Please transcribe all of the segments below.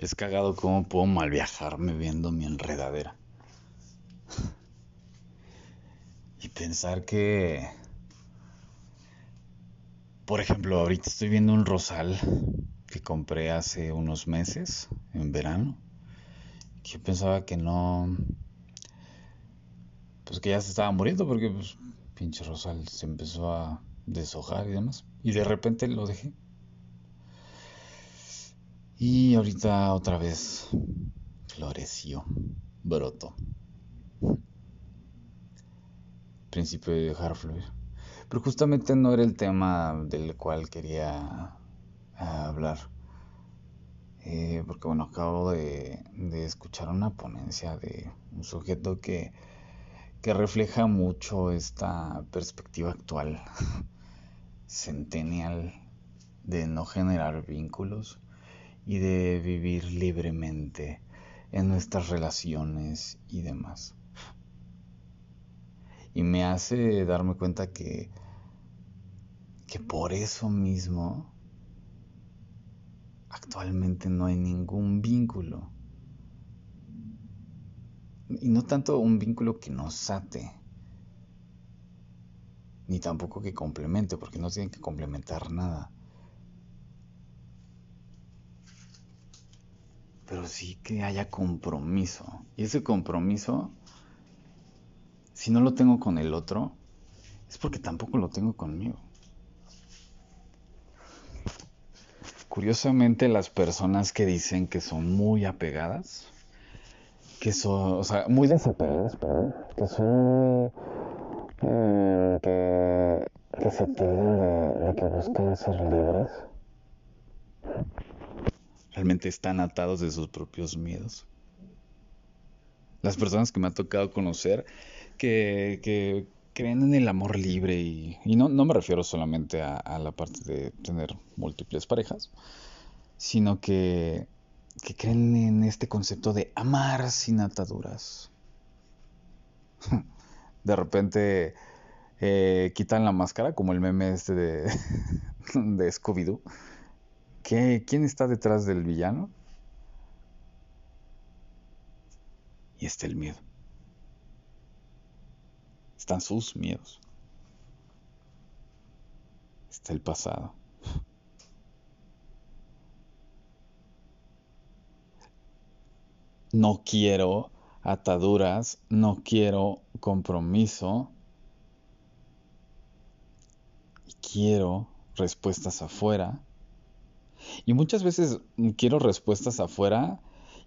Es cagado cómo puedo mal viajarme viendo mi enredadera. y pensar que, por ejemplo, ahorita estoy viendo un rosal que compré hace unos meses, en verano. Que yo pensaba que no, pues que ya se estaba muriendo porque, pues, pinche rosal se empezó a deshojar y demás. Y de repente lo dejé. Y ahorita otra vez floreció, brotó. Principio de dejar fluir. Pero justamente no era el tema del cual quería ah, hablar. Eh, porque bueno, acabo de, de, escuchar una ponencia de un sujeto que, que refleja mucho esta perspectiva actual, centennial, de no generar vínculos y de vivir libremente en nuestras relaciones y demás. Y me hace darme cuenta que, que por eso mismo actualmente no hay ningún vínculo. Y no tanto un vínculo que nos ate, ni tampoco que complemente, porque no tienen que complementar nada pero sí que haya compromiso. Y ese compromiso, si no lo tengo con el otro, es porque tampoco lo tengo conmigo. Curiosamente, las personas que dicen que son muy apegadas, que son, o sea, muy desapegadas, perdón, que son eh, que, que se tienen de, de que buscan ser libres realmente están atados de sus propios miedos. Las personas que me ha tocado conocer que, creen en el amor libre y, no, me refiero solamente a, la parte de tener múltiples parejas, sino que, creen en este concepto de amar sin ataduras. De repente eh, quitan la máscara, como el meme este de, de Scooby-Doo ¿Quién está detrás del villano? Y está el miedo. Están sus miedos. Está el pasado. No quiero ataduras, no quiero compromiso. Y quiero respuestas afuera y muchas veces quiero respuestas afuera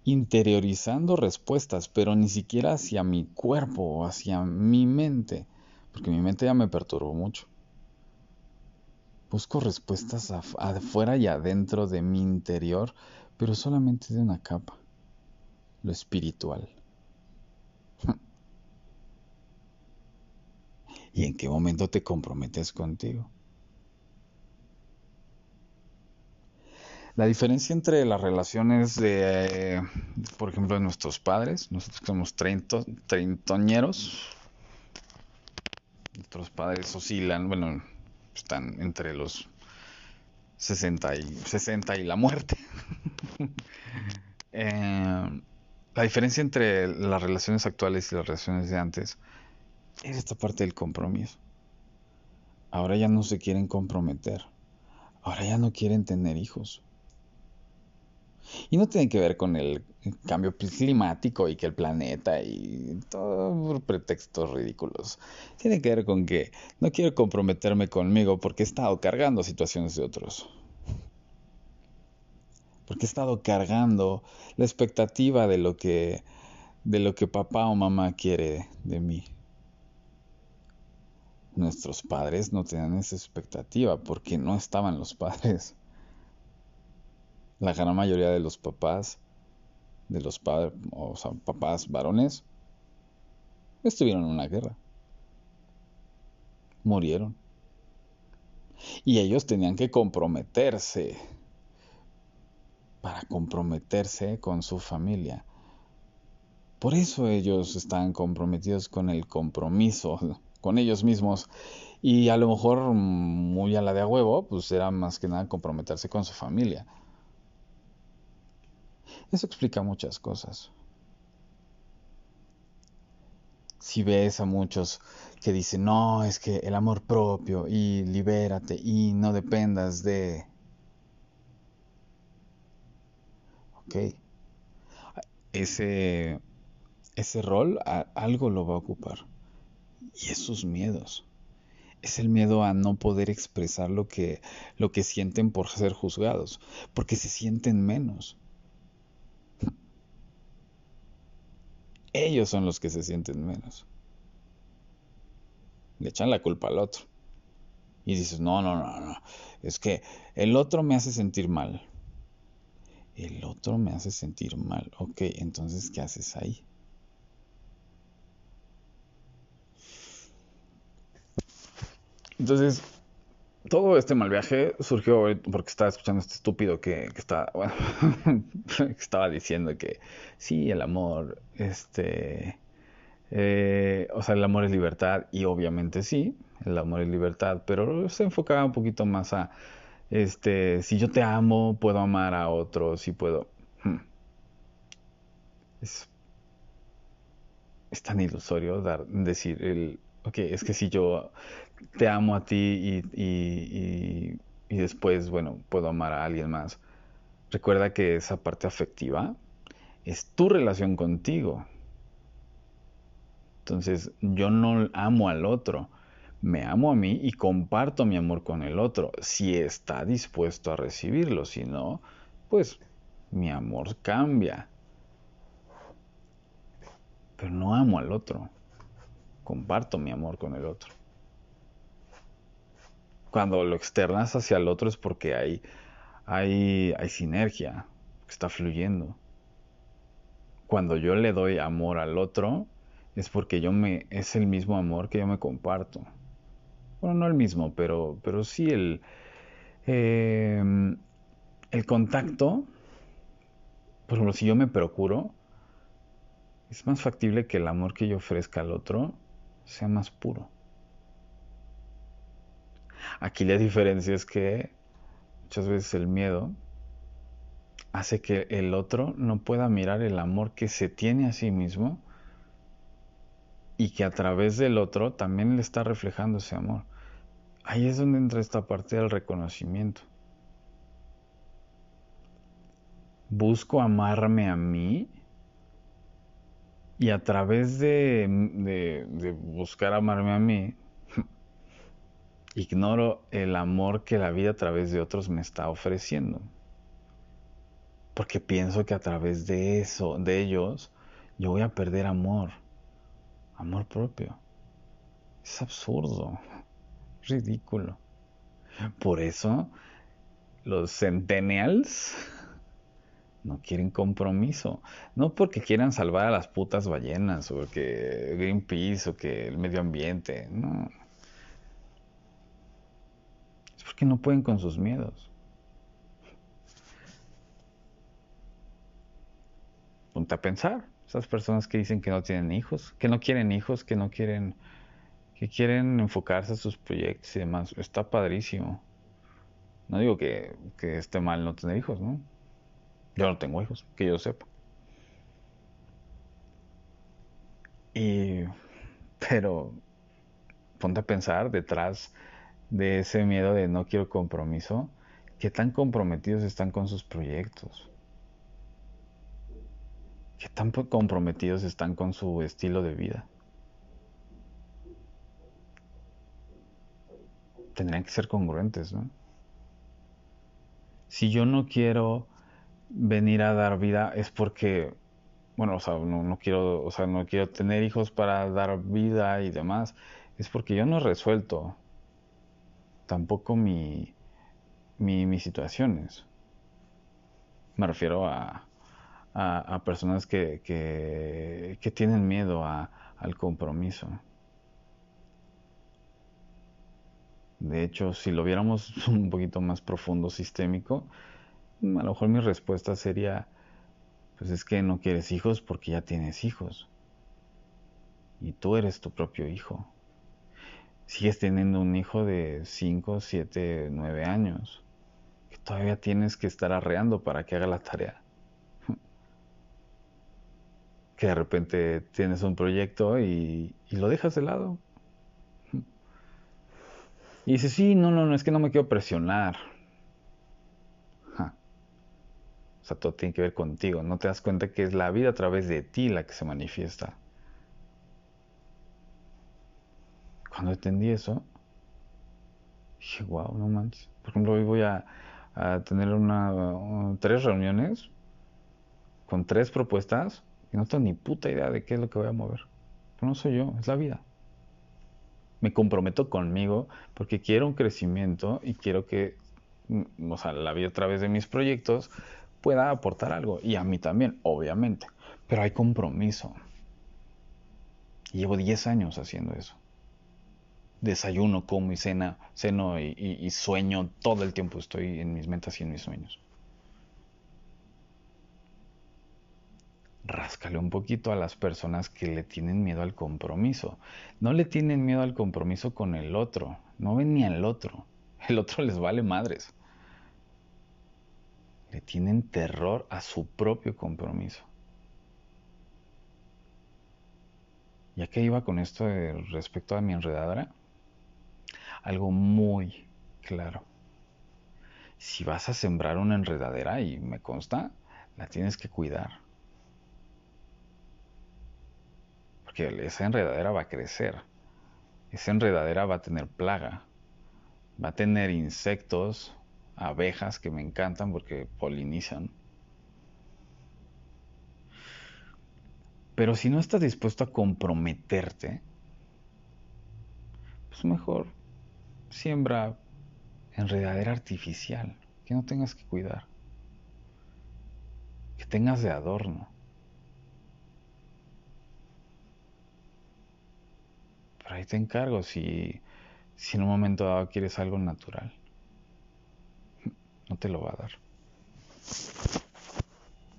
interiorizando respuestas, pero ni siquiera hacia mi cuerpo o hacia mi mente, porque mi mente ya me perturbó mucho. Busco respuestas afuera y adentro de mi interior, pero solamente de una capa, lo espiritual. ¿Y en qué momento te comprometes contigo? La diferencia entre las relaciones de, por ejemplo, de nuestros padres, nosotros somos treinto, treintoñeros, nuestros padres oscilan, bueno, están entre los 60 y, 60 y la muerte. Eh, la diferencia entre las relaciones actuales y las relaciones de antes es esta parte del compromiso. Ahora ya no se quieren comprometer. Ahora ya no quieren tener hijos. Y no tiene que ver con el cambio climático y que el planeta y todo por pretextos ridículos. Tiene que ver con que no quiero comprometerme conmigo porque he estado cargando situaciones de otros. Porque he estado cargando la expectativa de lo que de lo que papá o mamá quiere de mí. Nuestros padres no tenían esa expectativa porque no estaban los padres la gran mayoría de los papás, de los padres, o sea, papás varones, estuvieron en una guerra. Murieron. Y ellos tenían que comprometerse para comprometerse con su familia. Por eso ellos están comprometidos con el compromiso, con ellos mismos. Y a lo mejor muy a la de a huevo, pues era más que nada comprometerse con su familia. Eso explica muchas cosas. Si ves a muchos que dicen, no, es que el amor propio y libérate y no dependas de... Ok. Ese, ese rol algo lo va a ocupar. Y esos miedos. Es el miedo a no poder expresar lo que, lo que sienten por ser juzgados, porque se sienten menos. Ellos son los que se sienten menos. Le echan la culpa al otro. Y dices, no, no, no, no. Es que el otro me hace sentir mal. El otro me hace sentir mal. Ok, entonces, ¿qué haces ahí? Entonces, todo este mal viaje surgió porque estaba escuchando a este estúpido que, que estaba diciendo que sí, el amor, este, eh, o sea, el amor es libertad y obviamente sí, el amor es libertad, pero se enfocaba un poquito más a, este, si yo te amo, puedo amar a otros, si puedo. Hmm. Es, es tan ilusorio dar, decir el, ok, es que si yo te amo a ti y, después, bueno, puedo amar a alguien más. Recuerda que esa parte afectiva es tu relación contigo. Entonces, yo no amo al otro, me amo a mí y comparto mi amor con el otro, si está dispuesto a recibirlo, si no, pues mi amor cambia. Pero no amo al otro, comparto mi amor con el otro cuando lo externas hacia el otro es porque hay, hay, hay sinergia, está fluyendo. Cuando yo le doy amor al otro, es porque yo me, es el mismo amor que yo me comparto. Bueno, no el mismo, pero, pero sí el, em, el contacto. Por ejemplo, si yo me procuro, es más factible que el amor que yo ofrezca al otro sea más puro. Aquí la diferencia es que muchas veces el miedo hace que el otro no pueda mirar el amor que se tiene a sí mismo y que a través del otro también le está reflejando ese amor. Ahí es donde entra esta parte del reconocimiento. Busco amarme a mí y a través de, de buscar amarme a mí, Ignoro el amor que la vida a través de otros me está ofreciendo. Porque pienso que a través de eso, de ellos, yo voy a perder amor. Amor propio. Es absurdo. Ridículo. Por eso los centennials no quieren compromiso. No porque quieran salvar a las putas ballenas o que Greenpeace o que el medio ambiente. No porque no pueden con sus miedos. Ponte a pensar, esas personas que dicen que no tienen hijos, que no quieren hijos, que no quieren, que quieren enfocarse a sus proyectos y demás, está padrísimo. No digo que, que esté mal no tener hijos, ¿no? Yo no tengo hijos, que yo sepa. Y, pero, ponte a pensar detrás de ese miedo de no quiero compromiso, ¿qué tan comprometidos están con sus proyectos? ¿Qué tan comprometidos están con su estilo de vida? Tendrían que ser congruentes, ¿no? Si yo no quiero venir a dar vida es porque, bueno, o sea, no, no quiero, o sea, no quiero tener hijos para dar vida y demás, es porque yo no he resuelto tampoco mi, mi, mis situaciones. Me refiero a, a, personas que, que, que, tienen miedo a, al compromiso. De hecho, si lo viéramos un poquito más profundo, sistémico, a lo mejor mi respuesta sería, pues es que no quieres hijos porque ya tienes hijos. Y tú eres tu propio hijo sigues teniendo un hijo de 5, 7, 9 años, que todavía tienes que estar arreando para que haga la tarea. que de repente tienes un proyecto y, lo dejas de lado. Y dices, sí, no, no, no, es que no me quiero presionar. O sea, todo tiene que ver contigo. No te das cuenta que es la vida a través de ti la que se manifiesta. Cuando entendí eso, dije, wow, no manches. Por ejemplo, hoy voy a, tener una, tres reuniones con tres propuestas y no tengo ni puta idea de qué es lo que voy a mover. No soy yo, es la vida. Me comprometo conmigo porque quiero un crecimiento y quiero que, mm, o sea, la vida a través de mis proyectos pueda aportar algo. Y a mí también, obviamente. Pero hay compromiso. llevo 10 años haciendo eso. Desayuno, como y cena, ceno y, sueño todo el tiempo. Estoy en mis metas y en mis sueños. Ráscale un poquito a las personas que le tienen miedo al compromiso. No le tienen miedo al compromiso con el otro. No ven ni al otro. El otro les vale madres le tienen terror a su propio compromiso. ¿Ya que iba con esto respecto a mi enredadora? Algo muy claro. Si vas a sembrar una enredadera, y me consta, la tienes que cuidar. Porque esa enredadera va a crecer. Esa enredadera va a tener plaga. Va a tener insectos, abejas que me encantan porque polinizan. Pero si no estás dispuesto a comprometerte, pues mejor siembra enredadera artificial, que no tengas que cuidar, que tengas de adorno. Pero ahí te encargo si, si en un momento dado quieres algo natural no te lo va a dar.